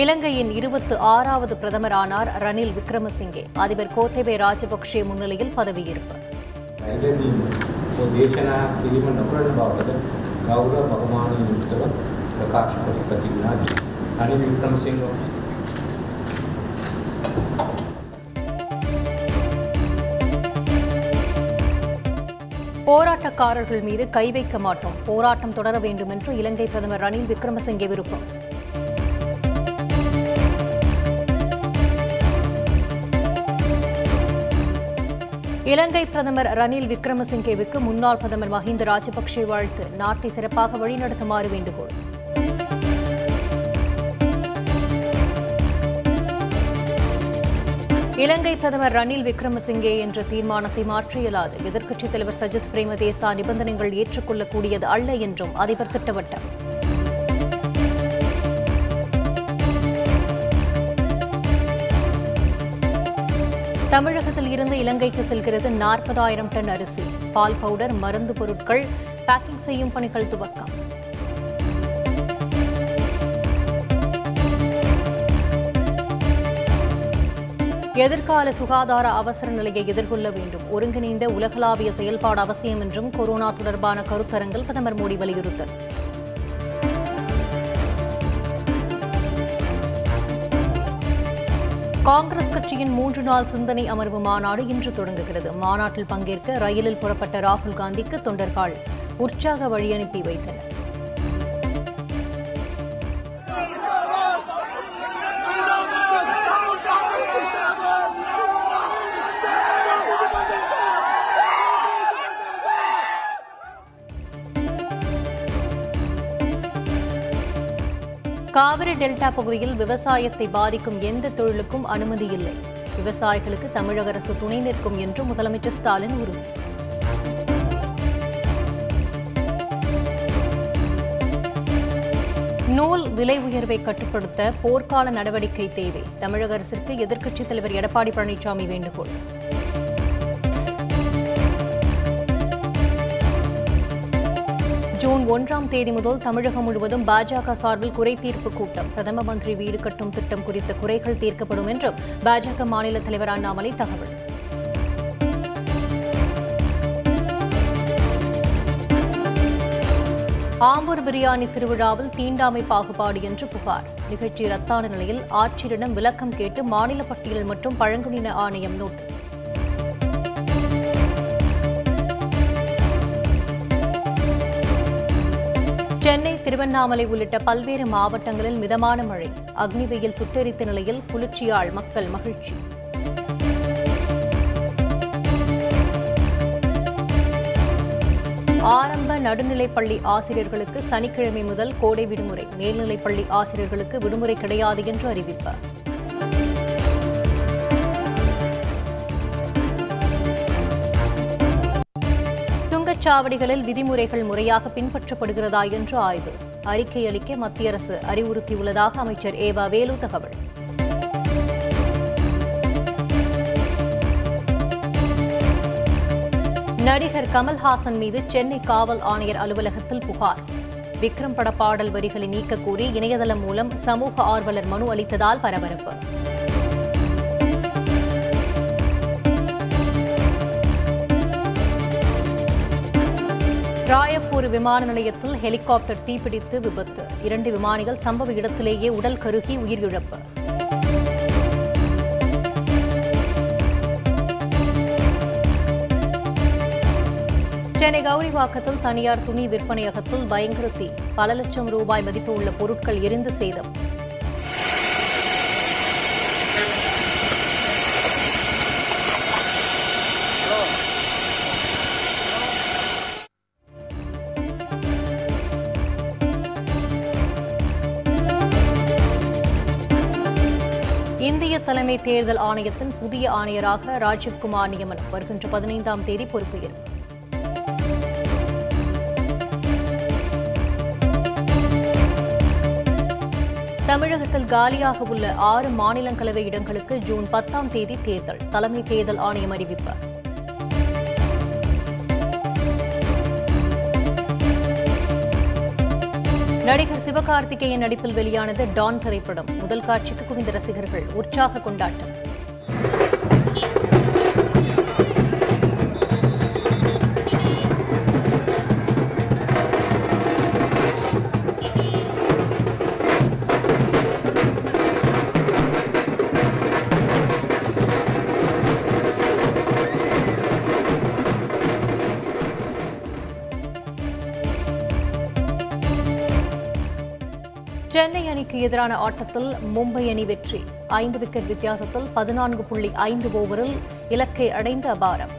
இலங்கையின் இருபத்து ஆறாவது பிரதமரானார் ரணில் விக்ரமசிங்கே. அதிபர் கோத்தபே ராஜபக்சே முன்னிலையில் பதவியேற்பு. போராட்டக்காரர்கள் மீது கை வைக்க மாட்டோம். போராட்டம் தொடர வேண்டும் என்று இலங்கை பிரதமர் ரணில் விக்ரமசிங்கே விருப்பம். இலங்கை பிரதமர் ரணில் விக்ரமசிங்கேவுக்கு முன்னாள் பிரதமர் மஹிந்த ராஜபக்சே வாழ்த்து. நாட்டை சிறப்பாக வழிநடத்துமாறு வேண்டுகோள். இலங்கை பிரதமர் ரணில் விக்ரமசிங்கே என்ற தீர்மானத்தை மாற்ற இயலாது எதிர்க்கட்சித் தலைவர் சஜித் பிரேமதேசா நிபந்தனைகள் ஏற்றுக்கொள்ளக்கூடியது அல்ல என்றும் அதிபர் திட்டவட்டம். தமிழகத்தில் இருந்து இலங்கைக்கு செல்கிறது நாற்பதாயிரம் டன் அரிசி. பால் பவுடர் மருந்து பொருட்கள் பேக்கிங் செய்யும் பணிகள் துவக்கம். எதிர்கால சுகாதார அவசர நிலையை எதிர்கொள்ள வேண்டும். ஒருங்கிணைந்த உலகளாவிய செயல்பாடு அவசியம் என்றும் கொரோனா தொடர்பான கருத்தரங்கில் பிரதமர் மோடி வலியுறுத்தல். காங்கிரஸ் கட்சியின் மூன்று நாள் சிந்தனை அமர்வு மாநாடு இன்று தொடங்குகிறது. மாநாட்டில் பங்கேற்க ரயிலில் புறப்பட்ட ராகுல் காந்திக்கு தொண்டர்கள் உற்சாக வழியனுப்பி வைத்தனர். காவிரி டெல்டா பகுதியில் விவசாயத்தை பாதிக்கும் எந்த தொழிலுக்கும் அனுமதி இல்லை. விவசாயிகளுக்கு தமிழக அரசு துணை நிற்கும் என்று முதலமைச்சர் ஸ்டாலின் உறுதி. நூல் விலை உயர்வை கட்டுப்படுத்த போர்க்கால நடவடிக்கை தேவை. தமிழக அரசிற்கு எதிர்க்கட்சித் தலைவர் எடப்பாடி பழனிசாமி வேண்டுகோள். ஒன்றாம் தேதி முதல் தமிழகம் முழுவதும் பாஜக சார்பில் குறை தீர்ப்பு கூட்டம். பிரதம மந்திரி வீடு கட்டும் திட்டம் குறித்த குறைகள் தீர்க்கப்படும் என்றும் பாஜக மாநில தலைவர் அண்ணாமலை தகவல். ஆம்பூர் பிரியாணி திருவிழாவில் தீண்டாமை பாகுபாடு என்று புகார். நிகழ்ச்சி ரத்தான நிலையில் ஆட்சியரிடம் விளக்கம் கேட்டு மாநில பட்டியல் மற்றும் பழங்குடியின ஆணையம் நோட்டீஸ். சென்னை திருவண்ணாமலை உள்ளிட்ட பல்வேறு மாவட்டங்களில் மிதமான மழை. அக்னி வெயில் சுட்டெரித்த நிலையில் குளிர்ச்சியால் மக்கள் மகிழ்ச்சி. ஆரம்ப நடுநிலைப்பள்ளி ஆசிரியர்களுக்கு சனிக்கிழமை முதல் கோடை விடுமுறை. மேல்நிலைப்பள்ளி ஆசிரியர்களுக்கு விடுமுறை கிடையாது என்று அறிவிப்பார் தொழிற்சாவடிகளில் விதிமுறைகள் முறையாக பின்பற்றப்படுகிறதா என்று ஆய்வு. அறிக்கை அளிக்க மத்திய அரசு அறிவுறுத்தியுள்ளதாக அமைச்சர் ஏவா வேலு தகவல். நடிகர் கமல்ஹாசன் மீது சென்னை காவல் ஆணையர் அலுவலகத்தில் புகார். விக்ரம் பட பாடல் வரிகளை நீக்க கோரி இணையதளம் மூலம் சமூக ஆர்வலர் மனு அளித்ததால் பரபரப்பு. ராயப்பூர் விமான நிலையத்தில் ஹெலிகாப்டர் தீப்பிடித்து விபத்து. இரண்டு விமானிகள் சம்பவ இடத்திலேயே உடல் கருகி உயிரிழப்பு. சென்னை கௌரிவாக்கத்தில் தனியார் துணி விற்பனையகத்தில் பயங்கர தீ. பல லட்சம் ரூபாய் மதிப்பு உள்ள பொருட்கள் எரிந்து சேதம். இந்திய தலைமை தேர்தல் ஆணையத்தின் புதிய ஆணையராக ராஜீவ்குமார் நியமனம். வருகின்ற பதினைந்தாம் தேதி பொறுப்பேற்பு. தமிழகத்தில் காலியாக உள்ள ஆறு மாநிலங்களவை இடங்களுக்கு ஜூன் பத்தாம் தேதி தேர்தல். தலைமை தேர்தல் ஆணையம் அறிவிப்பு. நடிகர் சிவகார்த்திகேயன் நடிப்பில் வெளியானது டான் திரைப்படம். முதல் காட்சிக்கு குவிந்த ரசிகர்கள் உற்சாக கொண்டாட்டம். சென்னை அணிக்கு எதிரான ஆட்டத்தில் மும்பை அணி வெற்றி. ஐந்து விக்கெட் வித்தியாசத்தில் பதினான்கு புள்ளி ஐந்து ஓவரில் இலக்கை அடைந்த அபாரம்